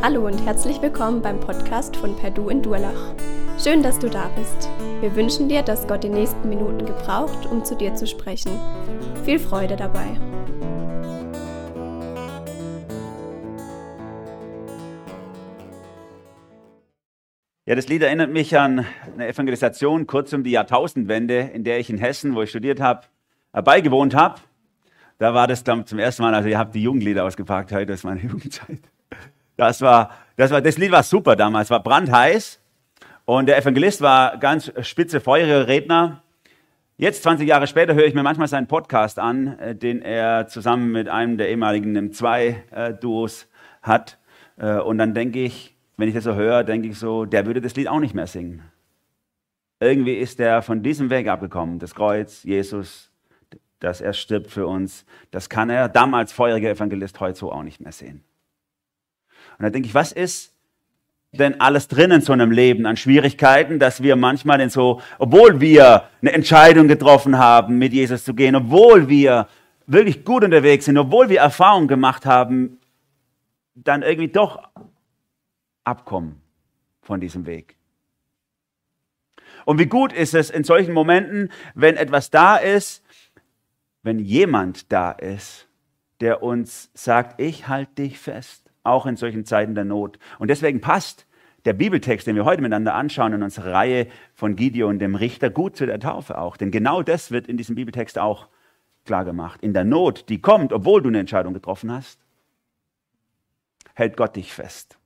Hallo und herzlich willkommen beim Podcast von Perdu in Durlach. Schön, dass du da bist. Wir wünschen dir, dass Gott die nächsten Minuten gebraucht, um zu dir zu sprechen. Viel Freude dabei. Ja, das Lied erinnert mich an eine Evangelisation kurz um die Jahrtausendwende, in der ich in Hessen, wo ich studiert habe, beigewohnt habe. Da war das dann zum ersten Mal, also ihr habt die Jugendlieder ausgepackt heute, das ist meine Jugendzeit. Das war, das war, das Lied war super damals, war brandheiß. Und der Evangelist war ganz spitze, feurige Redner. Jetzt, 20 Jahre später, höre ich mir manchmal seinen Podcast an, äh, den er zusammen mit einem der ehemaligen M2-Duos hat. Äh, und dann denke ich, wenn ich das so höre, denke ich so, der würde das Lied auch nicht mehr singen. Irgendwie ist er von diesem Weg abgekommen. Das Kreuz, Jesus, dass er stirbt für uns, das kann er damals feuriger Evangelist heute so auch nicht mehr sehen. Und da denke ich, was ist denn alles drin in so einem Leben an Schwierigkeiten, dass wir manchmal in so, obwohl wir eine Entscheidung getroffen haben, mit Jesus zu gehen, obwohl wir wirklich gut unterwegs sind, obwohl wir Erfahrungen gemacht haben, dann irgendwie doch abkommen von diesem Weg. Und wie gut ist es in solchen Momenten, wenn etwas da ist, wenn jemand da ist, der uns sagt, ich halte dich fest auch in solchen Zeiten der Not. Und deswegen passt der Bibeltext, den wir heute miteinander anschauen, in unserer Reihe von Gideon, dem Richter, gut zu der Taufe auch. Denn genau das wird in diesem Bibeltext auch klar gemacht. In der Not, die kommt, obwohl du eine Entscheidung getroffen hast, hält Gott dich fest.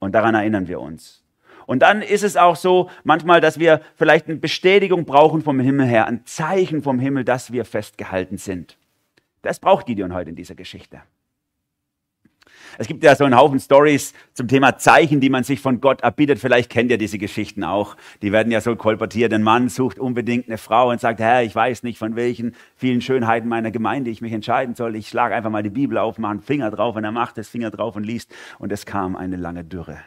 Und daran erinnern wir uns. Und dann ist es auch so manchmal, dass wir vielleicht eine Bestätigung brauchen vom Himmel her, ein Zeichen vom Himmel, dass wir festgehalten sind. Das braucht Gideon heute in dieser Geschichte. Es gibt ja so einen Haufen Stories zum Thema Zeichen, die man sich von Gott erbietet. Vielleicht kennt ihr diese Geschichten auch. Die werden ja so kolportiert. Ein Mann sucht unbedingt eine Frau und sagt, Herr, ich weiß nicht, von welchen vielen Schönheiten meiner Gemeinde ich mich entscheiden soll. Ich schlage einfach mal die Bibel auf, mache einen Finger drauf und er macht das Finger drauf und liest. Und es kam eine lange Dürre.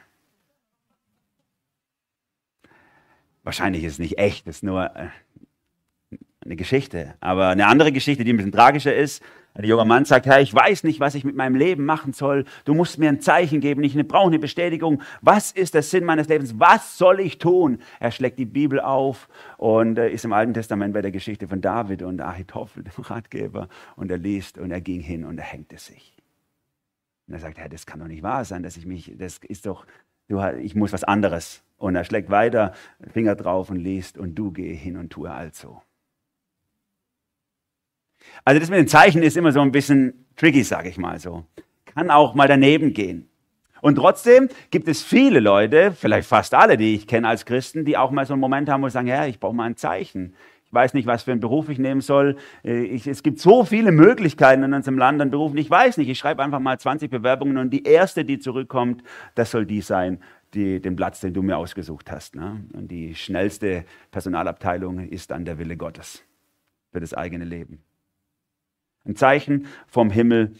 Wahrscheinlich ist es nicht echt, es ist nur äh, eine Geschichte. Aber eine andere Geschichte, die ein bisschen tragischer ist, der junge Mann sagt, Herr, ich weiß nicht, was ich mit meinem Leben machen soll. Du musst mir ein Zeichen geben. Ich brauche eine Bestätigung. Was ist der Sinn meines Lebens? Was soll ich tun? Er schlägt die Bibel auf und äh, ist im Alten Testament bei der Geschichte von David und Ahitophel, dem Ratgeber. Und er liest und er ging hin und er hängte sich. Und er sagt, Herr, das kann doch nicht wahr sein, dass ich mich, das ist doch, du, ich muss was anderes. Und er schlägt weiter, Finger drauf und liest und du gehe hin und tue also. Also das mit den Zeichen ist immer so ein bisschen tricky, sage ich mal so. Kann auch mal daneben gehen. Und trotzdem gibt es viele Leute, vielleicht fast alle, die ich kenne als Christen, die auch mal so einen Moment haben, wo sie sagen, ja, ich brauche mal ein Zeichen. Ich weiß nicht, was für einen Beruf ich nehmen soll. Äh, ich, es gibt so viele Möglichkeiten in unserem Land an Berufen. Ich weiß nicht, ich schreibe einfach mal 20 Bewerbungen und die erste, die zurückkommt, das soll die sein, die, den Platz, den du mir ausgesucht hast. Ne? Und die schnellste Personalabteilung ist dann der Wille Gottes für das eigene Leben. Ein Zeichen vom Himmel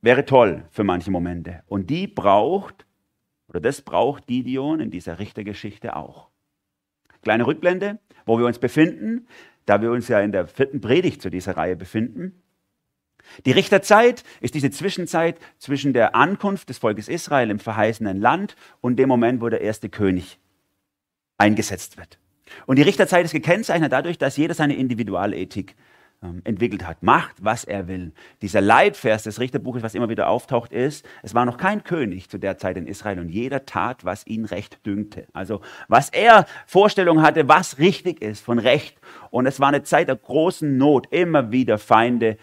wäre toll für manche Momente. Und die braucht, oder das braucht Gideon in dieser Richtergeschichte auch. Kleine Rückblende, wo wir uns befinden, da wir uns ja in der vierten Predigt zu dieser Reihe befinden. Die Richterzeit ist diese Zwischenzeit zwischen der Ankunft des Volkes Israel im verheißenen Land und dem Moment, wo der erste König eingesetzt wird. Und die Richterzeit ist gekennzeichnet dadurch, dass jeder seine Individualethik entwickelt hat. Macht, was er will. Dieser Leitvers des Richterbuches, was immer wieder auftaucht, ist, es war noch kein König zu der Zeit in Israel und jeder tat, was ihn recht dünkte. Also was er Vorstellung hatte, was richtig ist von Recht. Und es war eine Zeit der großen Not, immer wieder Feinde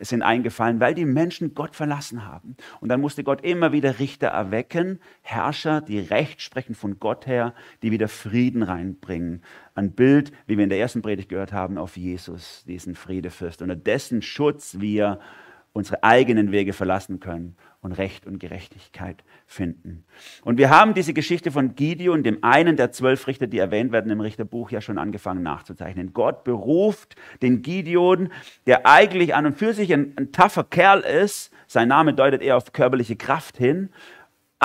sind eingefallen, weil die Menschen Gott verlassen haben. Und dann musste Gott immer wieder Richter erwecken, Herrscher, die Recht sprechen von Gott her, die wieder Frieden reinbringen ein Bild, wie wir in der ersten Predigt gehört haben, auf Jesus, diesen Friedefürst, unter dessen Schutz wir unsere eigenen Wege verlassen können und Recht und Gerechtigkeit finden. Und wir haben diese Geschichte von Gideon, dem einen der zwölf Richter, die erwähnt werden im Richterbuch, ja schon angefangen nachzuzeichnen. Gott beruft den Gideon, der eigentlich an und für sich ein, ein tougher Kerl ist, sein Name deutet eher auf körperliche Kraft hin,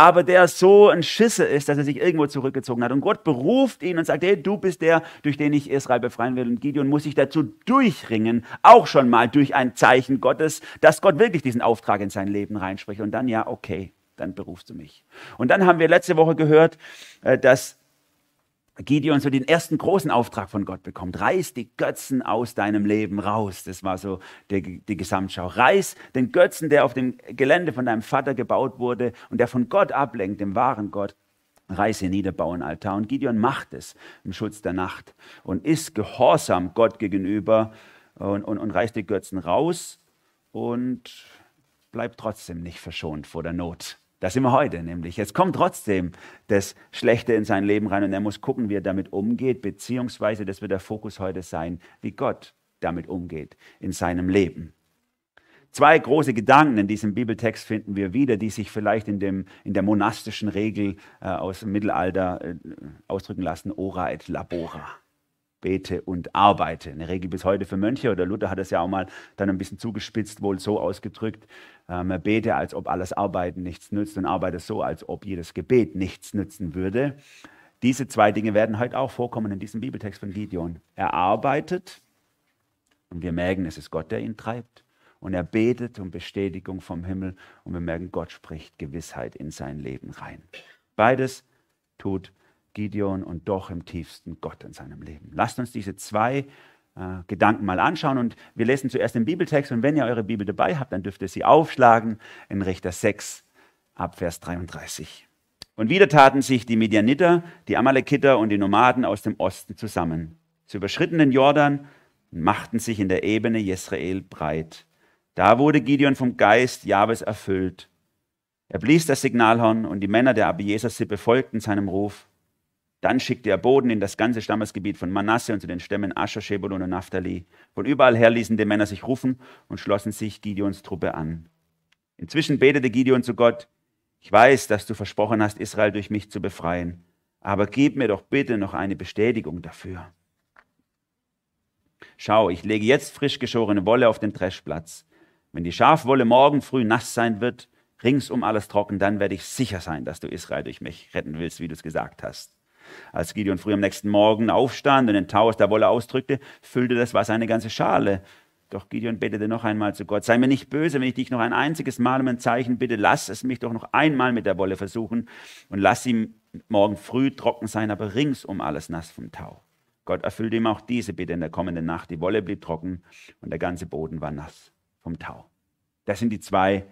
aber der so ein Schisse ist, dass er sich irgendwo zurückgezogen hat. Und Gott beruft ihn und sagt, hey, du bist der, durch den ich Israel befreien will. Und Gideon muss sich dazu durchringen, auch schon mal durch ein Zeichen Gottes, dass Gott wirklich diesen Auftrag in sein Leben reinspricht. Und dann, ja, okay, dann berufst du mich. Und dann haben wir letzte Woche gehört, äh, dass Gideon so den ersten großen Auftrag von Gott bekommt. Reiß die Götzen aus deinem Leben raus. Das war so die, die Gesamtschau. Reiß den Götzen, der auf dem Gelände von deinem Vater gebaut wurde und der von Gott ablenkt, dem wahren Gott. Reiß ihn nieder, einen Altar. Und Gideon macht es im Schutz der Nacht und ist gehorsam Gott gegenüber und, und, und reißt die Götzen raus und bleibt trotzdem nicht verschont vor der Not. Das sind wir heute nämlich. Es kommt trotzdem das Schlechte in sein Leben rein und er muss gucken, wie er damit umgeht, beziehungsweise das wird der Fokus heute sein, wie Gott damit umgeht in seinem Leben. Zwei große Gedanken in diesem Bibeltext finden wir wieder, die sich vielleicht in, dem, in der monastischen Regel äh, aus dem Mittelalter äh, ausdrücken lassen, ora et labora bete und arbeite. Eine Regel bis heute für Mönche oder Luther hat es ja auch mal dann ein bisschen zugespitzt, wohl so ausgedrückt, ähm, bete, als ob alles Arbeiten nichts nützt und arbeite so, als ob jedes Gebet nichts nützen würde. Diese zwei Dinge werden heute auch vorkommen in diesem Bibeltext von Gideon. Er arbeitet und wir merken, es ist Gott, der ihn treibt. Und er betet um Bestätigung vom Himmel und wir merken, Gott spricht Gewissheit in sein Leben rein. Beides tut Gideon und doch im tiefsten Gott in seinem Leben. Lasst uns diese zwei äh, Gedanken mal anschauen und wir lesen zuerst den Bibeltext und wenn ihr eure Bibel dabei habt, dann dürft ihr sie aufschlagen in Richter 6 ab Vers 33. Und wieder taten sich die Midianiter, die Amalekiter und die Nomaden aus dem Osten zusammen. Sie überschritten den Jordan und machten sich in der Ebene Jesrael breit. Da wurde Gideon vom Geist Jahwes erfüllt. Er blies das Signalhorn und die Männer der Abieser-Sippe folgten seinem Ruf. Dann schickte er Boden in das ganze Stammesgebiet von Manasse und zu den Stämmen Ascher, Shebulun und Naphtali. Von überall her ließen die Männer sich rufen und schlossen sich Gideons Truppe an. Inzwischen betete Gideon zu Gott, ich weiß, dass du versprochen hast, Israel durch mich zu befreien, aber gib mir doch bitte noch eine Bestätigung dafür. Schau, ich lege jetzt frisch geschorene Wolle auf den Dreschplatz. Wenn die Schafwolle morgen früh nass sein wird, ringsum alles trocken, dann werde ich sicher sein, dass du Israel durch mich retten willst, wie du es gesagt hast. Als Gideon früh am nächsten Morgen aufstand und den Tau aus der Wolle ausdrückte, füllte das Wasser eine ganze Schale. Doch Gideon betete noch einmal zu Gott, sei mir nicht böse, wenn ich dich noch ein einziges Mal um ein Zeichen bitte, lass es mich doch noch einmal mit der Wolle versuchen und lass sie morgen früh trocken sein, aber ringsum alles nass vom Tau. Gott erfüllte ihm auch diese Bitte in der kommenden Nacht. Die Wolle blieb trocken und der ganze Boden war nass vom Tau. Das sind die zwei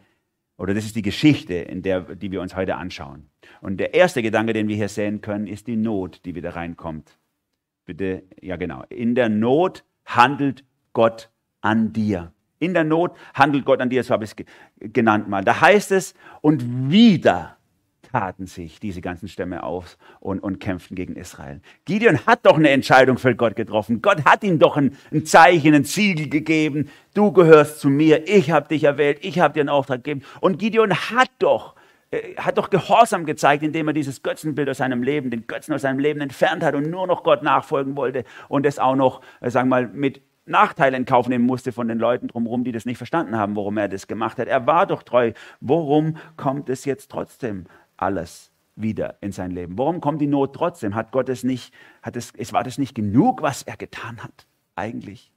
oder das ist die Geschichte, in der, die wir uns heute anschauen. Und der erste Gedanke, den wir hier sehen können, ist die Not, die wieder reinkommt. Bitte, ja genau. In der Not handelt Gott an dir. In der Not handelt Gott an dir, so habe ich es genannt mal. Da heißt es, und wieder taten sich diese ganzen Stämme auf und, und kämpften gegen Israel. Gideon hat doch eine Entscheidung für Gott getroffen. Gott hat ihm doch ein, ein Zeichen, ein Ziegel gegeben. Du gehörst zu mir, ich habe dich erwählt, ich habe dir einen Auftrag gegeben. Und Gideon hat doch äh, hat doch Gehorsam gezeigt, indem er dieses Götzenbild aus seinem Leben, den Götzen aus seinem Leben entfernt hat und nur noch Gott nachfolgen wollte und es auch noch, äh, sagen wir mal, mit Nachteile in Kauf nehmen musste von den Leuten drumherum, die das nicht verstanden haben, warum er das gemacht hat. Er war doch treu. Worum kommt es jetzt trotzdem alles wieder in sein Leben. Warum kommt die Not trotzdem? Hat Gott es nicht, hat es, war das nicht genug, was er getan hat, eigentlich?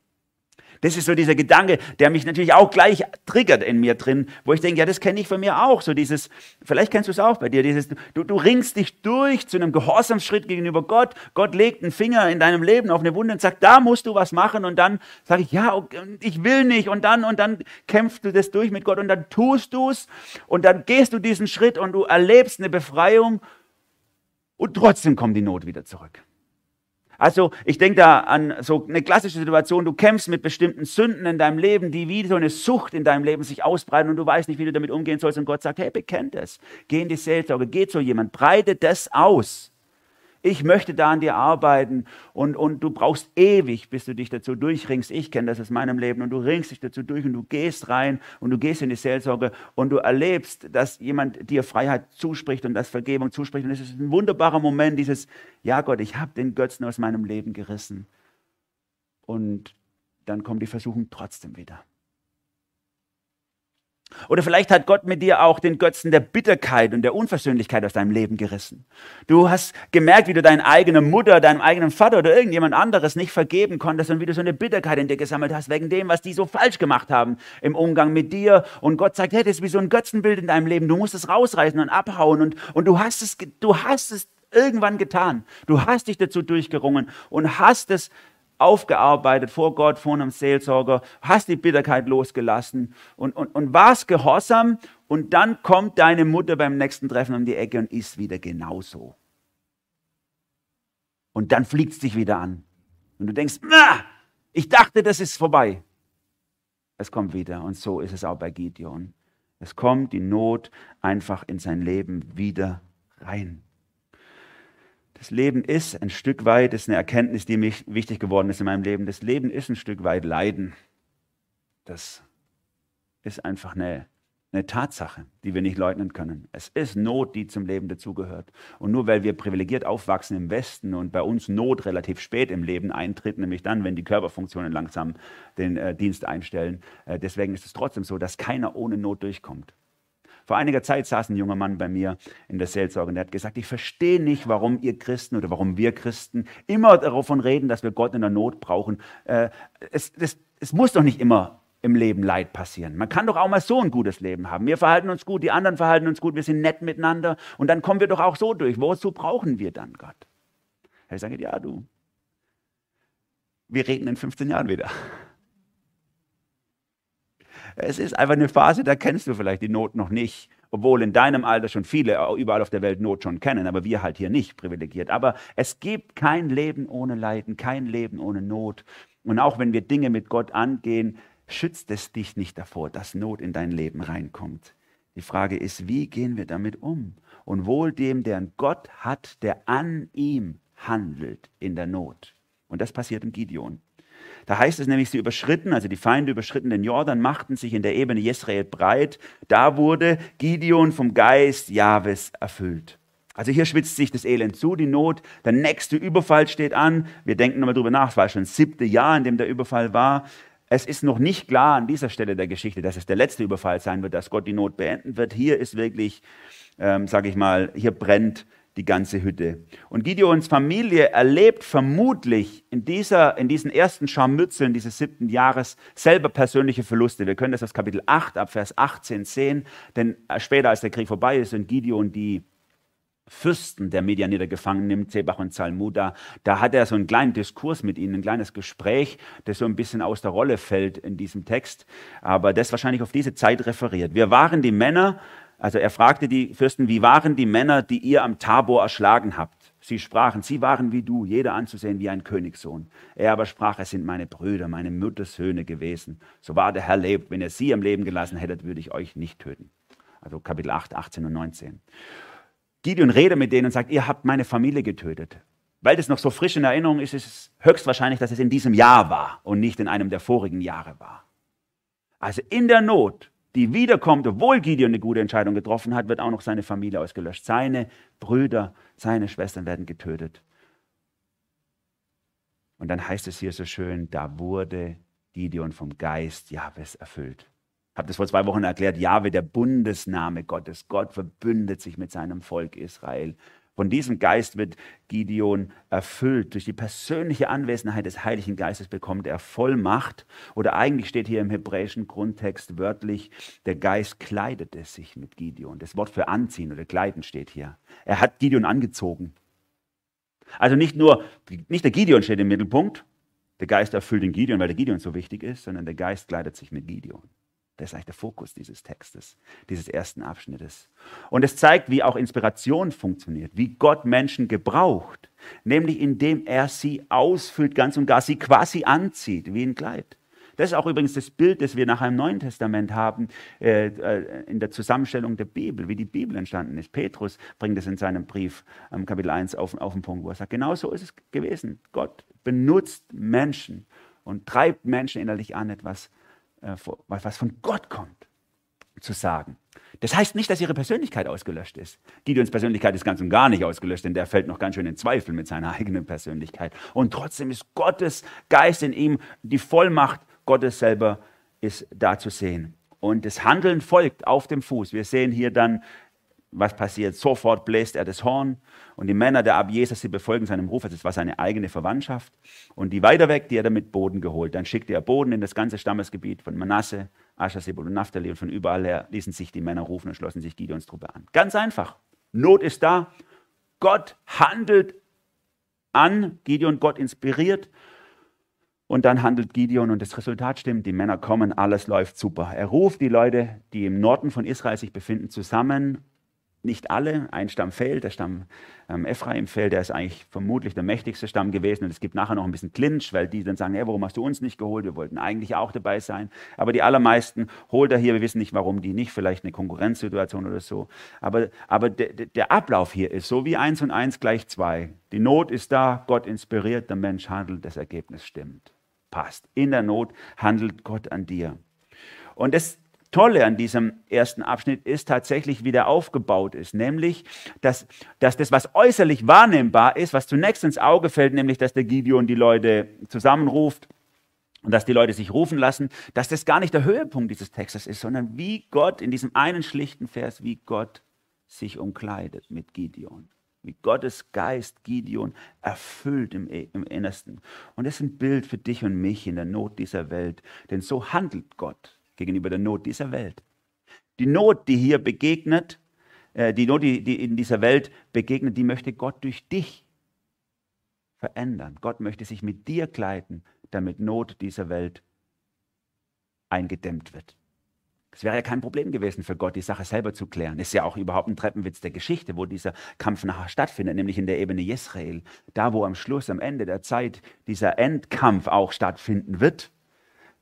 Das ist so dieser Gedanke, der mich natürlich auch gleich triggert in mir drin, wo ich denke, ja, das kenne ich von mir auch. So dieses, vielleicht kennst du es auch bei dir, dieses, du, du ringst dich durch zu einem Gehorsamsschritt gegenüber Gott. Gott legt einen Finger in deinem Leben auf eine Wunde und sagt, da musst du was machen. Und dann sage ich, ja, ich will nicht. Und dann, und dann kämpfst du das durch mit Gott und dann tust du es. Und dann gehst du diesen Schritt und du erlebst eine Befreiung. Und trotzdem kommt die Not wieder zurück. Also ich denke da an so eine klassische Situation, du kämpfst mit bestimmten Sünden in deinem Leben, die wie so eine Sucht in deinem Leben sich ausbreiten und du weißt nicht, wie du damit umgehen sollst. Und Gott sagt, hey, bekennt es, geh in die Seelsorge, geh zu jemand, breite das aus ich möchte da an dir arbeiten und, und du brauchst ewig, bis du dich dazu durchringst. Ich kenne das aus meinem Leben und du ringst dich dazu durch und du gehst rein und du gehst in die Seelsorge und du erlebst, dass jemand dir Freiheit zuspricht und das Vergebung zuspricht. Und es ist ein wunderbarer Moment, dieses, ja Gott, ich habe den Götzen aus meinem Leben gerissen. Und dann kommt die Versuchung trotzdem wieder. Oder vielleicht hat Gott mit dir auch den Götzen der Bitterkeit und der Unversöhnlichkeit aus deinem Leben gerissen. Du hast gemerkt, wie du deine eigene Mutter, deinem eigenen Vater oder irgendjemand anderes nicht vergeben konntest und wie du so eine Bitterkeit in dir gesammelt hast wegen dem, was die so falsch gemacht haben im Umgang mit dir. Und Gott sagt, hey, das ist wie so ein Götzenbild in deinem Leben. Du musst es rausreißen und abhauen und, und du hast es, du hast es irgendwann getan. Du hast dich dazu durchgerungen und hast es aufgearbeitet vor Gott, vor einem Seelsorger, hast die Bitterkeit losgelassen und, und, und warst gehorsam und dann kommt deine Mutter beim nächsten Treffen um die Ecke und ist wieder genauso. Und dann fliegt es dich wieder an. Und du denkst, ich dachte, das ist vorbei. Es kommt wieder. Und so ist es auch bei Gideon. Es kommt die Not einfach in sein Leben wieder rein. Das Leben ist ein Stück weit, das ist eine Erkenntnis, die mich wichtig geworden ist in meinem Leben. Das Leben ist ein Stück weit Leiden. Das ist einfach eine, eine Tatsache, die wir nicht leugnen können. Es ist Not, die zum Leben dazugehört. Und nur weil wir privilegiert aufwachsen im Westen und bei uns Not relativ spät im Leben eintritt, nämlich dann, wenn die Körperfunktionen langsam den äh, Dienst einstellen, äh, deswegen ist es trotzdem so, dass keiner ohne Not durchkommt. Vor einiger Zeit saß ein junger Mann bei mir in der Seelsorge und der hat gesagt, ich verstehe nicht, warum ihr Christen oder warum wir Christen immer davon reden, dass wir Gott in der Not brauchen. Äh, es, es, es muss doch nicht immer im Leben Leid passieren. Man kann doch auch mal so ein gutes Leben haben. Wir verhalten uns gut, die anderen verhalten uns gut, wir sind nett miteinander und dann kommen wir doch auch so durch. Wozu brauchen wir dann Gott? Er sagt, ja du, wir reden in 15 Jahren wieder. Es ist einfach eine Phase, da kennst du vielleicht die Not noch nicht. Obwohl in deinem Alter schon viele überall auf der Welt Not schon kennen, aber wir halt hier nicht privilegiert. Aber es gibt kein Leben ohne Leiden, kein Leben ohne Not. Und auch wenn wir Dinge mit Gott angehen, schützt es dich nicht davor, dass Not in dein Leben reinkommt. Die Frage ist, wie gehen wir damit um? Und wohl dem, der einen Gott hat, der an ihm handelt in der Not. Und das passiert in Gideon. Da heißt es nämlich, sie überschritten, also die Feinde überschritten den Jordan, machten sich in der Ebene Jesrael breit. Da wurde Gideon vom Geist Jahwes erfüllt. Also hier schwitzt sich das Elend zu, die Not. Der nächste Überfall steht an. Wir denken nochmal drüber nach. Es war schon das siebte Jahr, in dem der Überfall war. Es ist noch nicht klar an dieser Stelle der Geschichte, dass es der letzte Überfall sein wird, dass Gott die Not beenden wird. Hier ist wirklich, ähm, sage ich mal, hier brennt die ganze Hütte. Und Gideons Familie erlebt vermutlich in, dieser, in diesen ersten Scharmützeln dieses siebten Jahres selber persönliche Verluste. Wir können das aus Kapitel 8 ab Vers 18 sehen, denn später, als der Krieg vorbei ist und Gideon die Fürsten der Medianiter gefangen nimmt, Zebach und Zalmuda, da hat er so einen kleinen Diskurs mit ihnen, ein kleines Gespräch, das so ein bisschen aus der Rolle fällt in diesem Text, aber das wahrscheinlich auf diese Zeit referiert. Wir waren die Männer, also er fragte die Fürsten, wie waren die Männer, die ihr am Tabor erschlagen habt? Sie sprachen, sie waren wie du, jeder anzusehen wie ein Königssohn. Er aber sprach, es sind meine Brüder, meine Muttersöhne gewesen. So wahr der Herr lebt, wenn ihr sie am Leben gelassen hättet, würde ich euch nicht töten. Also Kapitel 8, 18 und 19. Gideon redet mit denen und sagt, ihr habt meine Familie getötet. Weil das noch so frisch in Erinnerung ist, ist es höchstwahrscheinlich, dass es in diesem Jahr war und nicht in einem der vorigen Jahre war. Also in der Not die wiederkommt, obwohl Gideon eine gute Entscheidung getroffen hat, wird auch noch seine Familie ausgelöscht. Seine Brüder, seine Schwestern werden getötet. Und dann heißt es hier so schön, da wurde Gideon vom Geist Jahwes erfüllt. Ich habe das vor zwei Wochen erklärt, Jahwe, der Bundesname Gottes. Gott verbündet sich mit seinem Volk Israel. Von diesem Geist wird Gideon erfüllt. Durch die persönliche Anwesenheit des Heiligen Geistes bekommt er Vollmacht. Oder eigentlich steht hier im hebräischen Grundtext wörtlich, der Geist kleidete sich mit Gideon. Das Wort für anziehen oder kleiden steht hier. Er hat Gideon angezogen. Also nicht nur, nicht der Gideon steht im Mittelpunkt, der Geist erfüllt den Gideon, weil der Gideon so wichtig ist, sondern der Geist kleidet sich mit Gideon. Das ist eigentlich der Fokus dieses Textes, dieses ersten Abschnittes. Und es zeigt, wie auch Inspiration funktioniert, wie Gott Menschen gebraucht, nämlich indem er sie ausfüllt, ganz und gar sie quasi anzieht, wie ein Kleid. Das ist auch übrigens das Bild, das wir nach einem Neuen Testament haben, äh, äh, in der Zusammenstellung der Bibel, wie die Bibel entstanden ist. Petrus bringt es in seinem Brief, ähm, Kapitel 1, auf, auf den Punkt, wo er sagt, genau so ist es gewesen. Gott benutzt Menschen und treibt Menschen innerlich an, etwas äh, was von Gott kommt, zu sagen. Das heißt nicht, dass ihre Persönlichkeit ausgelöscht ist. Gideons Persönlichkeit ist ganz und gar nicht ausgelöscht, denn der fällt noch ganz schön in Zweifel mit seiner eigenen Persönlichkeit. Und trotzdem ist Gottes Geist in ihm, die Vollmacht Gottes selber ist da zu sehen. Und das Handeln folgt auf dem Fuß. Wir sehen hier dann, was passiert. Sofort bläst er das Horn und die Männer der Abiesers, sie befolgen seinem Ruf. Also es war seine eigene Verwandtschaft. Und die weiter weg, die hat er mit Boden geholt. Dann schickte er Boden in das ganze Stammesgebiet von Manasse, Ascher, Sebul und Naphtali. Und von überall her ließen sich die Männer rufen und schlossen sich Gideons Truppe an. Ganz einfach. Not ist da. Gott handelt an. Gideon, Gott inspiriert. Und dann handelt Gideon und das Resultat stimmt. Die Männer kommen, alles läuft super. Er ruft die Leute, die im Norden von Israel sich befinden, zusammen nicht alle. Ein Stamm fehlt, der Stamm ähm, Ephraim fehlt, der ist eigentlich vermutlich der mächtigste Stamm gewesen. Und es gibt nachher noch ein bisschen Clinch, weil die dann sagen, hey, warum hast du uns nicht geholt? Wir wollten eigentlich auch dabei sein. Aber die allermeisten holt er hier. Wir wissen nicht, warum die nicht. Vielleicht eine Konkurrenzsituation oder so. Aber, aber der, der Ablauf hier ist so wie eins und eins gleich zwei. Die Not ist da, Gott inspiriert, der Mensch handelt, das Ergebnis stimmt. Passt. In der Not handelt Gott an dir. Und das Tolle an diesem ersten Abschnitt ist tatsächlich, wie der aufgebaut ist. Nämlich, dass, dass das, was äußerlich wahrnehmbar ist, was zunächst ins Auge fällt, nämlich, dass der Gideon die Leute zusammenruft und dass die Leute sich rufen lassen, dass das gar nicht der Höhepunkt dieses Textes ist, sondern wie Gott in diesem einen schlichten Vers, wie Gott sich umkleidet mit Gideon. Wie Gottes Geist Gideon erfüllt im, im Innersten. Und das ist ein Bild für dich und mich in der Not dieser Welt. Denn so handelt Gott gegenüber der Not dieser Welt. Die Not, die hier begegnet, äh, die Not, die, in dieser Welt begegnet, die möchte Gott durch dich verändern. Gott möchte sich mit dir kleiden, damit Not dieser Welt eingedämmt wird. Es wäre ja kein Problem gewesen für Gott, die Sache selber zu klären. Ist ja auch überhaupt ein Treppenwitz der Geschichte, wo dieser Kampf nachher stattfindet, nämlich in der Ebene Jezreel. Da, wo am Schluss, am Ende der Zeit, dieser Endkampf auch stattfinden wird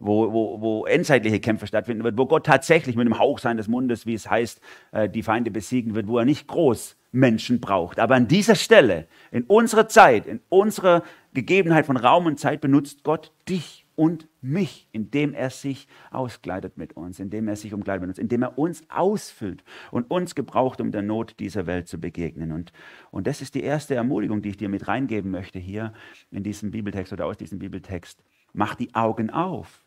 wo, wo, wo endzeitliche Kämpfe stattfinden wird, wo Gott tatsächlich mit dem Hauch seines Mundes, wie es heißt, äh, die Feinde besiegen wird, wo er nicht groß Menschen braucht. Aber an dieser Stelle, in unserer Zeit, in unserer Gegebenheit von Raum und Zeit, benutzt Gott dich und mich, indem er sich auskleidet mit uns, indem er sich umkleidet mit uns, indem er uns ausfüllt und uns gebraucht, um der Not dieser Welt zu begegnen. Und, und das ist die erste Ermutigung, die ich dir mit reingeben möchte hier in diesem Bibeltext oder aus diesem Bibeltext. Mach die Augen auf.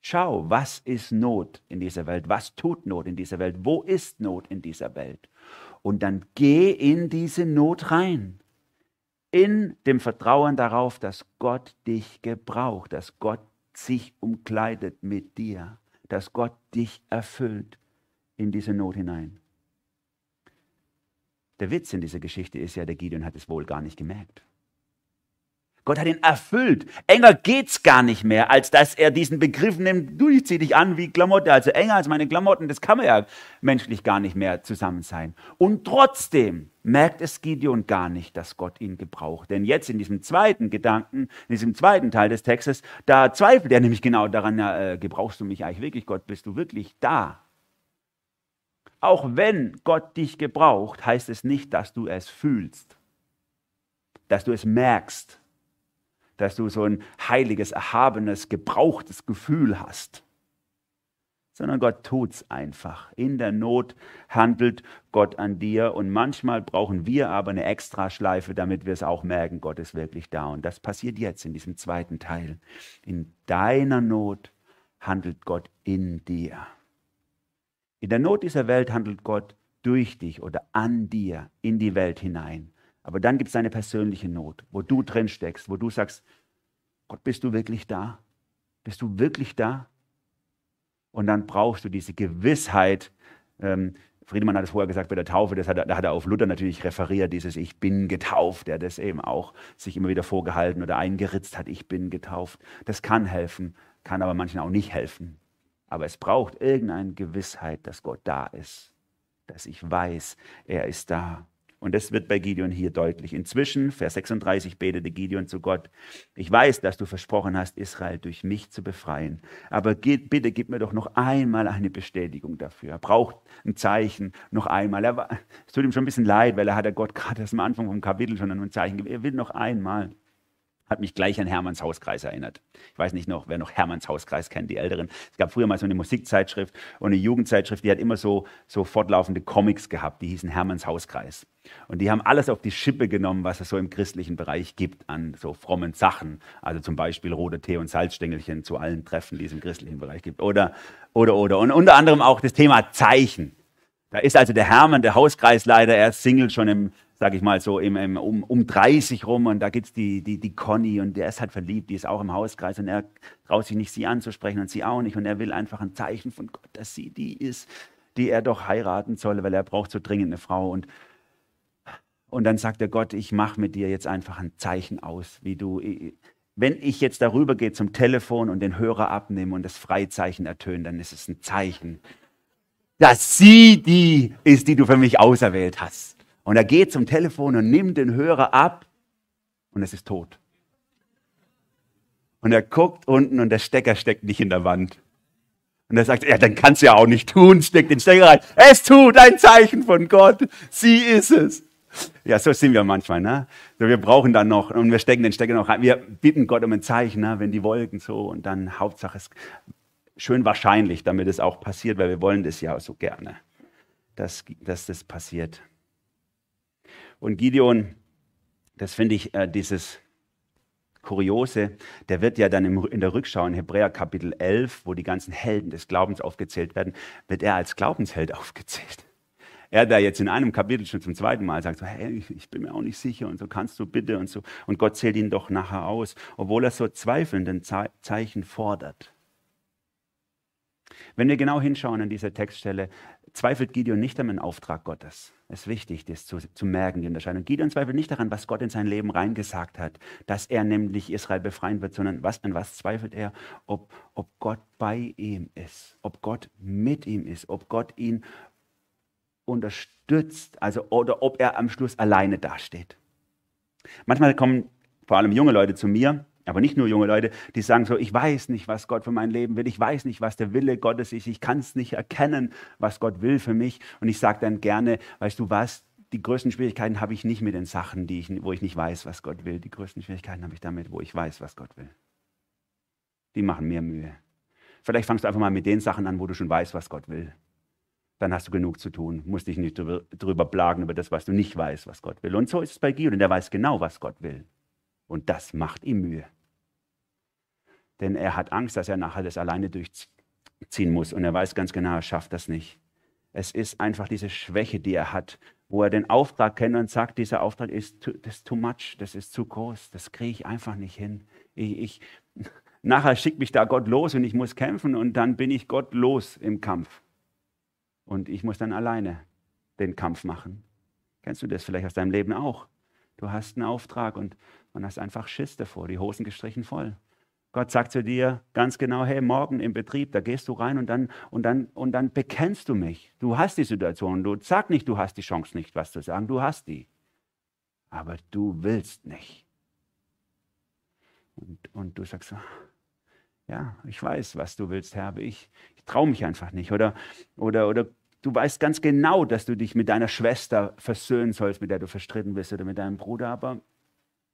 Schau, was ist Not in dieser Welt? Was tut Not in dieser Welt? Wo ist Not in dieser Welt? Und dann geh in diese Not rein. In dem Vertrauen darauf, dass Gott dich gebraucht, dass Gott sich umkleidet mit dir, dass Gott dich erfüllt in diese Not hinein. Der Witz in dieser Geschichte ist ja, der Gideon hat es wohl gar nicht gemerkt. Gott hat ihn erfüllt. Enger geht's gar nicht mehr, als dass er diesen Begriff nimmt, du, ich zieh dich an wie Klamotte, also enger als meine Klamotten, das kann man ja menschlich gar nicht mehr zusammen sein. Und trotzdem merkt es Gideon gar nicht, dass Gott ihn gebraucht. Denn jetzt in diesem zweiten Gedanken, in diesem zweiten Teil des Textes, da zweifelt er nämlich genau daran, ja, äh, gebrauchst du mich eigentlich wirklich, Gott, bist du wirklich da? Auch wenn Gott dich gebraucht, heißt es nicht, dass du es fühlst, dass du es merkst, dass du so ein heiliges, erhabenes, gebrauchtes Gefühl hast. Sondern Gott tut's einfach. In der Not handelt Gott an dir und manchmal brauchen wir aber eine Extraschleife, damit wir es auch merken, Gott ist wirklich da. Und das passiert jetzt in diesem zweiten Teil. In deiner Not handelt Gott in dir. In der Not dieser Welt handelt Gott durch dich oder an dir in die Welt hinein. Aber dann gibt es eine persönliche Not, wo du drin steckst, wo du sagst, Gott, bist du wirklich da? Bist du wirklich da? Und dann brauchst du diese Gewissheit. Ähm, Friedemann hat es vorher gesagt bei der Taufe, das hat, da hat er auf Luther natürlich referiert, dieses Ich bin getauft, der das eben auch sich immer wieder vorgehalten oder eingeritzt hat, ich bin getauft. Das kann helfen, kann aber manchen auch nicht helfen. Aber es braucht irgendeine Gewissheit, dass Gott da ist, dass ich weiß, er ist da. Und das wird bei Gideon hier deutlich. Inzwischen, Vers 36, betete Gideon zu Gott, ich weiß, dass du versprochen hast, Israel durch mich zu befreien. Aber bitte gib mir doch noch einmal eine Bestätigung dafür. Er braucht ein Zeichen noch einmal. Es tut ihm schon ein bisschen leid, weil er hat Gott gerade am Anfang vom Kapitel schon ein Zeichen gegeben. Er will noch einmal. Hat mich gleich an Hermanns Hauskreis erinnert. Ich weiß nicht noch, wer noch Hermanns Hauskreis kennt, die Älteren. Es gab früher mal so eine Musikzeitschrift und eine Jugendzeitschrift, die hat immer so, so fortlaufende Comics gehabt, die hießen Hermanns Hauskreis. Und die haben alles auf die Schippe genommen, was es so im christlichen Bereich gibt an so frommen Sachen. Also zum Beispiel rote Tee und Salzstängelchen zu allen Treffen, die es im christlichen Bereich gibt. Oder, oder, oder. Und unter anderem auch das Thema Zeichen. Da ist also der Hermann, der Hauskreisleiter, er ist Single schon im sage ich mal so, im, im, um, um 30 rum und da gibt es die, die, die Conny und der ist halt verliebt, die ist auch im Hauskreis und er traut sich nicht, sie anzusprechen und sie auch nicht und er will einfach ein Zeichen von Gott, dass sie die ist, die er doch heiraten soll, weil er braucht so dringend eine Frau und und dann sagt der Gott, ich mache mit dir jetzt einfach ein Zeichen aus, wie du, wenn ich jetzt darüber gehe zum Telefon und den Hörer abnehme und das Freizeichen ertöne, dann ist es ein Zeichen, dass sie die ist, die du für mich auserwählt hast. Und er geht zum Telefon und nimmt den Hörer ab und es ist tot. Und er guckt unten und der Stecker steckt nicht in der Wand. Und er sagt, ja, dann kannst du ja auch nicht tun, steckt den Stecker rein. Es tut ein Zeichen von Gott. Sie ist es. Ja, so sind wir manchmal. Ne? Wir brauchen dann noch und wir stecken den Stecker noch rein. Wir bitten Gott um ein Zeichen, ne? wenn die Wolken so und dann Hauptsache es schön wahrscheinlich, damit es auch passiert, weil wir wollen das ja so gerne, dass, dass das passiert. Und Gideon, das finde ich äh, dieses Kuriose, der wird ja dann im, in der Rückschau in Hebräer Kapitel 11, wo die ganzen Helden des Glaubens aufgezählt werden, wird er als Glaubensheld aufgezählt. Er da jetzt in einem Kapitel schon zum zweiten Mal sagt, so, hey, ich bin mir auch nicht sicher und so kannst du bitte und so. Und Gott zählt ihn doch nachher aus, obwohl er so zweifelnden Zeichen fordert. Wenn wir genau hinschauen an dieser Textstelle, zweifelt Gideon nicht an den Auftrag Gottes. Es ist wichtig, das zu, zu merken, die Unterscheidung. Gideon zweifelt nicht daran, was Gott in sein Leben reingesagt hat, dass er nämlich Israel befreien wird, sondern was, an was zweifelt er? Ob, ob Gott bei ihm ist, ob Gott mit ihm ist, ob Gott ihn unterstützt, also oder ob er am Schluss alleine dasteht. Manchmal kommen vor allem junge Leute zu mir aber nicht nur junge Leute, die sagen so, ich weiß nicht, was Gott für mein Leben will, ich weiß nicht, was der Wille Gottes ist, ich kann es nicht erkennen, was Gott will für mich. Und ich sage dann gerne, weißt du was, die größten Schwierigkeiten habe ich nicht mit den Sachen, die ich, wo ich nicht weiß, was Gott will. Die größten Schwierigkeiten habe ich damit, wo ich weiß, was Gott will. Die machen mir Mühe. Vielleicht fangst du einfach mal mit den Sachen an, wo du schon weißt, was Gott will. Dann hast du genug zu tun, musst dich nicht drüber, drüber plagen über das, was du nicht weißt, was Gott will. Und so ist es bei Gideon, der weiß genau, was Gott will. Und das macht ihm Mühe denn er hat Angst, dass er nachher das alleine durchziehen muss und er weiß ganz genau, er schafft das nicht. Es ist einfach diese Schwäche, die er hat, wo er den Auftrag kennt und sagt, dieser Auftrag ist too, das ist too much, das ist zu groß, das kriege ich einfach nicht hin. Ich, ich, nachher schickt mich da Gott los und ich muss kämpfen und dann bin ich Gott los im Kampf. Und ich muss dann alleine den Kampf machen. Kennst du das vielleicht aus deinem Leben auch? Du hast einen Auftrag und man hast einfach Schiss davor, die Hosen gestrichen voll. Gott sagt zu dir ganz genau, hey, morgen im Betrieb, da gehst du rein und dann, und dann, und dann bekennst du mich. Du hast die Situation. Du sag nicht, du hast die Chance nicht, was zu sagen. Du hast die. Aber du willst nicht. Und, und du sagst, ja, ich weiß, was du willst, Herr, aber ich, ich traue mich einfach nicht. Oder, oder, oder du weißt ganz genau, dass du dich mit deiner Schwester versöhnen sollst, mit der du verstritten bist, oder mit deinem Bruder, aber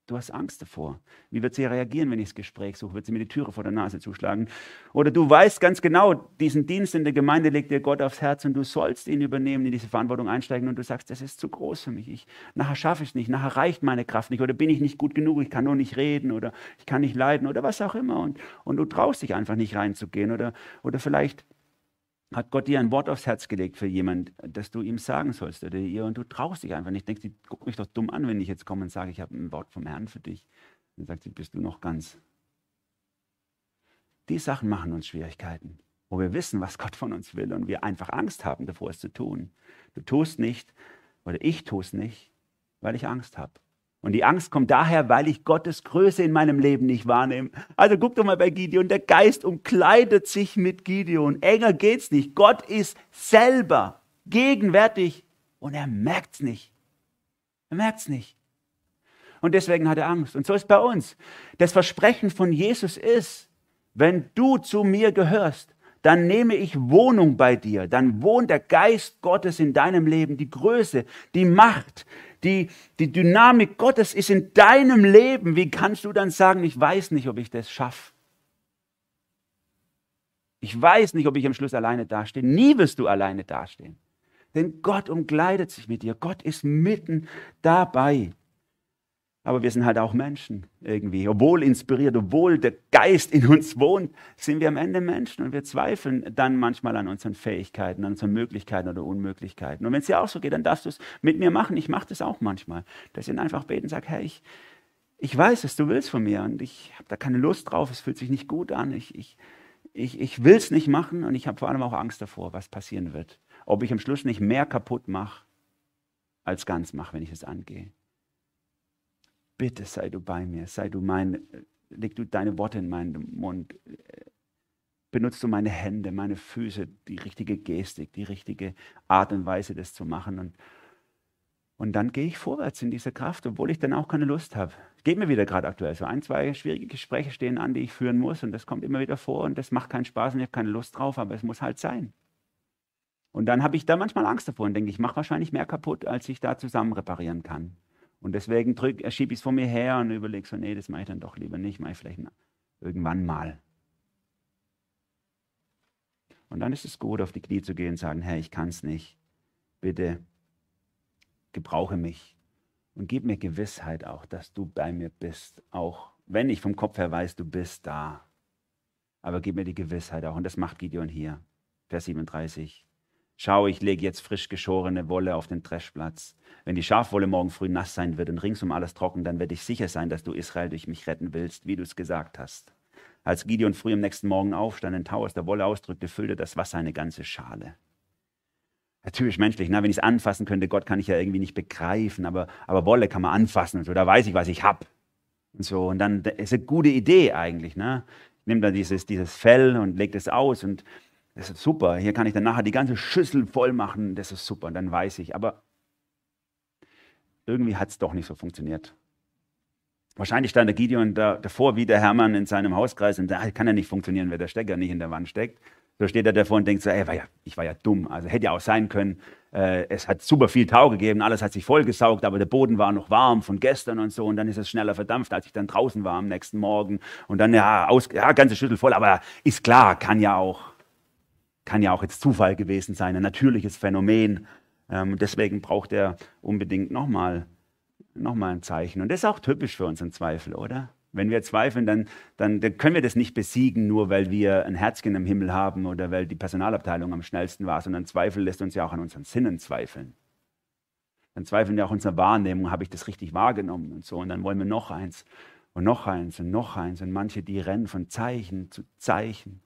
Du hast Angst davor. Wie wird sie reagieren, wenn ich das Gespräch suche? Wird sie mir die Türe vor der Nase zuschlagen? Oder du weißt ganz genau, diesen Dienst in der Gemeinde legt dir Gott aufs Herz und du sollst ihn übernehmen, in diese Verantwortung einsteigen und du sagst, das ist zu groß für mich. Ich, nachher schaffe ich es nicht, nachher reicht meine Kraft nicht oder bin ich nicht gut genug, ich kann nur nicht reden oder ich kann nicht leiden oder was auch immer. Und, und du traust dich einfach nicht reinzugehen oder, oder vielleicht hat Gott dir ein Wort aufs Herz gelegt für jemand, das du ihm sagen sollst oder ihr und du traust dich einfach nicht. Denkst, die guckt mich doch dumm an, wenn ich jetzt komme und sage, ich habe ein Wort vom Herrn für dich. Dann sagt sie, bist du noch ganz. Die Sachen machen uns Schwierigkeiten, wo wir wissen, was Gott von uns will und wir einfach Angst haben davor, es zu tun. Du tust nicht oder ich tue es nicht, weil ich Angst habe. Und die Angst kommt daher, weil ich Gottes Größe in meinem Leben nicht wahrnehme. Also guck doch mal bei Gideon. Der Geist umkleidet sich mit Gideon. Enger geht's nicht. Gott ist selber gegenwärtig und er merkt's nicht. Er merkt's nicht. Und deswegen hat er Angst. Und so ist bei uns. Das Versprechen von Jesus ist, wenn du zu mir gehörst, dann nehme ich Wohnung bei dir. Dann wohnt der Geist Gottes in deinem Leben, die Größe, die Macht, die, die Dynamik Gottes ist in deinem Leben, wie kannst du dann sagen, ich weiß nicht, ob ich das schaffe? Ich weiß nicht, ob ich am Schluss alleine dastehe. Nie wirst du alleine dastehen. Denn Gott umkleidet sich mit dir. Gott ist mitten dabei. Aber wir sind halt auch Menschen irgendwie. Obwohl inspiriert, obwohl der Geist in uns wohnt, sind wir am Ende Menschen und wir zweifeln dann manchmal an unseren Fähigkeiten, an unseren Möglichkeiten oder Unmöglichkeiten. Und wenn es dir auch so geht, dann darfst du es mit mir machen. Ich mache das auch manchmal. Dass ich einfach beten und sage, hey, ich, ich weiß, was du willst von mir und ich habe da keine Lust drauf, es fühlt sich nicht gut an. Ich, ich, ich, ich will es nicht machen und ich habe vor allem auch Angst davor, was passieren wird. Ob ich am Schluss nicht mehr kaputt mache, als ganz mache, wenn ich es angehe bitte sei du bei mir, sei du mein, leg du deine Worte in meinen Mund, benutzt du meine Hände, meine Füße, die richtige Gestik, die richtige Art und Weise, das zu machen. Und, und dann gehe ich vorwärts in diese Kraft, obwohl ich dann auch keine Lust habe. Geht mir wieder gerade aktuell so. Ein, zwei schwierige Gespräche stehen an, die ich führen muss. Und das kommt immer wieder vor und das macht keinen Spaß und ich habe keine Lust drauf, aber es muss halt sein. Und dann habe ich da manchmal Angst davor und denke, ich mache wahrscheinlich mehr kaputt, als ich da zusammen reparieren kann. Und deswegen schiebe ich es von mir her und überlege so, nee, das mache ich dann doch lieber nicht, mache ich vielleicht irgendwann mal. Und dann ist es gut, auf die Knie zu gehen und sagen, Herr, ich kann es nicht. Bitte gebrauche mich und gib mir Gewissheit auch, dass du bei mir bist, auch wenn ich vom Kopf her weiß, du bist da. Aber gib mir die Gewissheit auch. Und das macht Gideon hier. Vers 37. Schau, ich lege jetzt frisch geschorene Wolle auf den Dreschplatz. Wenn die Schafwolle morgen früh nass sein wird und ringsum alles trocken, dann werde ich sicher sein, dass du Israel durch mich retten willst, wie du es gesagt hast. Als Gideon früh am nächsten Morgen aufstand, den Tau aus der Wolle ausdrückte, füllte das Wasser eine ganze Schale. Typisch menschlich, ne? wenn ich es anfassen könnte, Gott kann ich ja irgendwie nicht begreifen, aber, aber Wolle kann man anfassen und so, da weiß ich, was ich habe. Und so, und dann ist eine gute Idee eigentlich. Ne? Ich nehme dann dieses, dieses Fell und lege das aus und das ist super. Hier kann ich dann nachher die ganze Schüssel voll machen. Das ist super. Dann weiß ich. Aber irgendwie hat es doch nicht so funktioniert. Wahrscheinlich stand der Gideon da, davor wie der Hermann in seinem Hauskreis und da kann ja nicht funktionieren, wenn der Stecker nicht in der Wand steckt. So steht er davor und denkt so, ey, war ja, ich war ja dumm. Also hätte ja auch sein können, äh, es hat super viel Tau gegeben, alles hat sich vollgesaugt, aber der Boden war noch warm von gestern und so und dann ist es schneller verdampft, als ich dann draußen war am nächsten Morgen. Und dann, ja, aus, ja ganze Schüssel voll, aber ist klar, kann ja auch kann ja auch jetzt Zufall gewesen sein, ein natürliches Phänomen. Ähm, deswegen braucht er unbedingt nochmal noch mal ein Zeichen. Und das ist auch typisch für unseren Zweifel, oder? Wenn wir zweifeln, dann, dann, dann, können wir das nicht besiegen, nur weil wir ein Herzchen im Himmel haben oder weil die Personalabteilung am schnellsten war, sondern Zweifel lässt uns ja auch an unseren Sinnen zweifeln. Dann zweifeln wir auch unsere Wahrnehmung, habe ich das richtig wahrgenommen und so. Und dann wollen wir noch eins und noch eins und noch eins. Und manche, die rennen von Zeichen zu Zeichen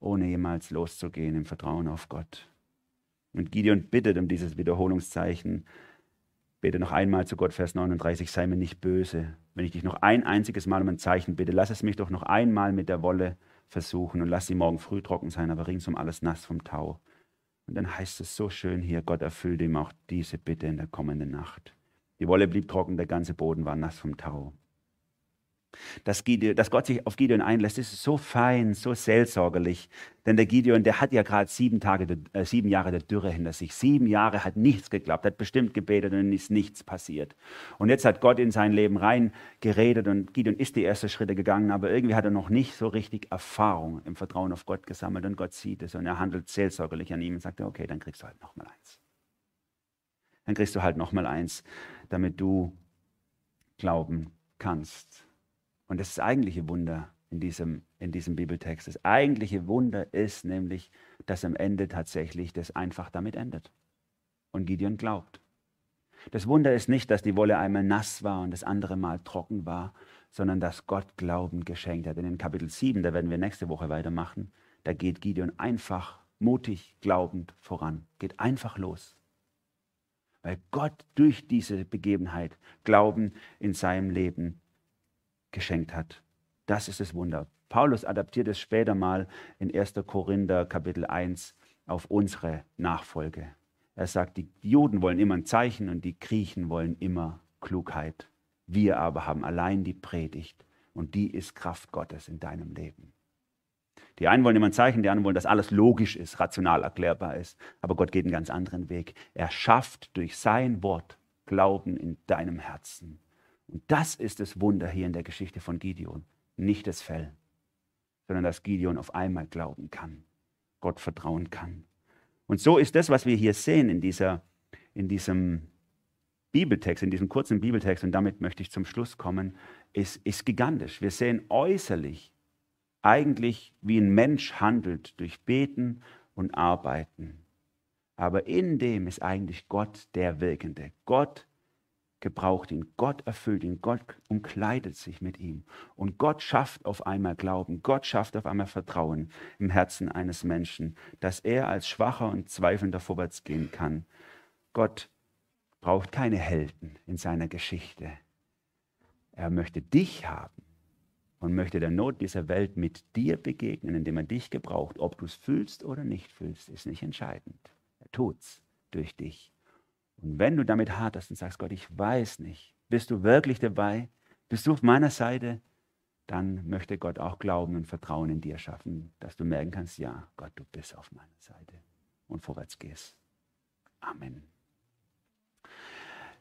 ohne jemals loszugehen im Vertrauen auf Gott. Und Gideon bittet um dieses Wiederholungszeichen. Bete noch einmal zu Gott, Vers 39, sei mir nicht böse. Wenn ich dich noch ein einziges Mal um ein Zeichen bitte, lass es mich doch noch einmal mit der Wolle versuchen und lass sie morgen früh trocken sein, aber ringsum alles nass vom Tau. Und dann heißt es so schön hier, Gott erfüllte ihm auch diese Bitte in der kommenden Nacht. Die Wolle blieb trocken, der ganze Boden war nass vom Tau dass, Gideon, dass Gott sich auf Gideon einlässt, ist so fein, so seelsorgerlich. Denn der Gideon, der hat ja gerade sieben, äh, sieben Jahre der Dürre hinter sich. Sieben Jahre hat nichts geklappt, hat bestimmt gebetet und ist nichts passiert. Und jetzt hat Gott in sein Leben reingeredet und Gideon ist die ersten Schritte gegangen, aber irgendwie hat er noch nicht so richtig Erfahrung im Vertrauen auf Gott gesammelt und Gott sieht es und er handelt seelsorgerlich an ihm und sagt, okay, dann kriegst du halt nochmal eins. Dann kriegst du halt nochmal eins, damit du glauben kannst. Und das ist das eigentliche Wunder in diesem, in diesem Bibeltext. Das eigentliche Wunder ist nämlich, dass am Ende tatsächlich das einfach damit endet. Und Gideon glaubt. Das Wunder ist nicht, dass die Wolle einmal nass war und das andere Mal trocken war, sondern dass Gott Glauben geschenkt hat. Denn in Kapitel 7, da werden wir nächste Woche weitermachen, da geht Gideon einfach, mutig, glaubend voran. Geht einfach los. Weil Gott durch diese Begebenheit Glauben in seinem Leben geschenkt hat. Das ist das Wunder. Paulus adaptiert es später mal in 1. Korinther Kapitel 1 auf unsere Nachfolge. Er sagt, die Juden wollen immer ein Zeichen und die Griechen wollen immer Klugheit. Wir aber haben allein die Predigt und die ist Kraft Gottes in deinem Leben. Die einen wollen immer ein Zeichen, die anderen wollen, dass alles logisch ist, rational erklärbar ist. Aber Gott geht einen ganz anderen Weg. Er schafft durch sein Wort Glauben in deinem Herzen. Und das ist das Wunder hier in der Geschichte von Gideon. Nicht das Fell, sondern dass Gideon auf einmal glauben kann, Gott vertrauen kann. Und so ist das, was wir hier sehen in, dieser, in diesem Bibeltext, in diesem kurzen Bibeltext, und damit möchte ich zum Schluss kommen, ist, ist gigantisch. Wir sehen äußerlich eigentlich, wie ein Mensch handelt durch Beten und Arbeiten. Aber in dem ist eigentlich Gott der Wirkende. Gott gebraucht ihn, Gott erfüllt ihn, Gott umkleidet sich mit ihm. Und Gott schafft auf einmal Glauben, Gott schafft auf einmal Vertrauen im Herzen eines Menschen, dass er als Schwacher und Zweifelnder vorwärts gehen kann. Gott braucht keine Helden in seiner Geschichte. Er möchte dich haben und möchte der Not dieser Welt mit dir begegnen, indem er dich gebraucht. Ob du es fühlst oder nicht fühlst, ist nicht entscheidend. Er tut's durch dich. Und wenn du damit haderst und sagst, Gott, ich weiß nicht, bist du wirklich dabei? Bist du auf meiner Seite? Dann möchte Gott auch Glauben und Vertrauen in dir schaffen, dass du merken kannst, ja, Gott, du bist auf meiner Seite und vorwärts gehst. Amen.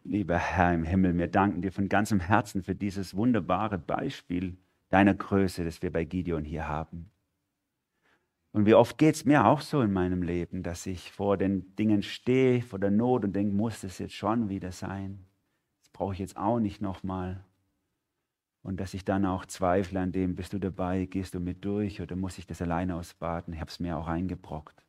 Lieber Herr im Himmel, wir danken dir von ganzem Herzen für dieses wunderbare Beispiel deiner Größe, das wir bei Gideon hier haben. Und wie oft geht es mir auch so in meinem Leben, dass ich vor den Dingen stehe, vor der Not und denke, muss das jetzt schon wieder sein? Das brauche ich jetzt auch nicht nochmal. Und dass ich dann auch zweifle an dem, bist du dabei, gehst du mit durch oder muss ich das alleine ausbaden? Ich habe es mir auch eingebrockt.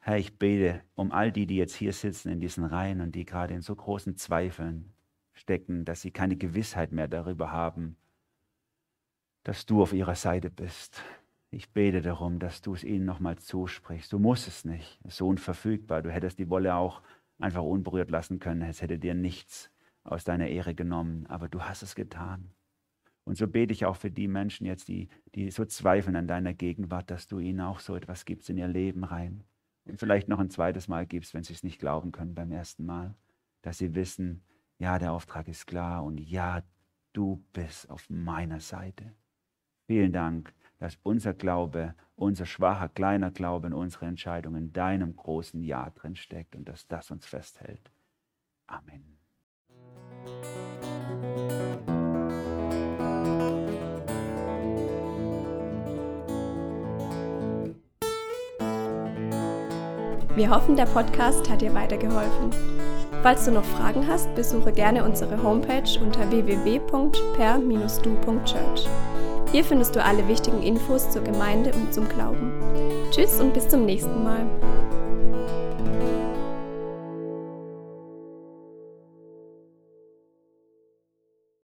Herr, ich bete um all die, die jetzt hier sitzen in diesen Reihen und die gerade in so großen Zweifeln stecken, dass sie keine Gewissheit mehr darüber haben, dass du auf ihrer Seite bist. Ich bete darum, dass du es ihnen nochmal zusprichst. Du musst es nicht. So unverfügbar. Du hättest die Wolle auch einfach unberührt lassen können. Es hätte dir nichts aus deiner Ehre genommen. Aber du hast es getan. Und so bete ich auch für die Menschen jetzt, die, die so zweifeln an deiner Gegenwart, dass du ihnen auch so etwas gibst in ihr Leben rein. Und vielleicht noch ein zweites Mal gibst, wenn sie es nicht glauben können beim ersten Mal. Dass sie wissen, ja, der Auftrag ist klar und ja, du bist auf meiner Seite. Vielen Dank, dass unser Glaube, unser schwacher, kleiner Glaube in unsere Entscheidung in deinem großen Ja drin steckt und dass das uns festhält. Amen. Wir hoffen, der Podcast hat dir weitergeholfen. Falls du noch Fragen hast, besuche gerne unsere Homepage unter www.per-du.church. Hier findest du alle wichtigen Infos zur Gemeinde und zum Glauben. Tschüss und bis zum nächsten Mal.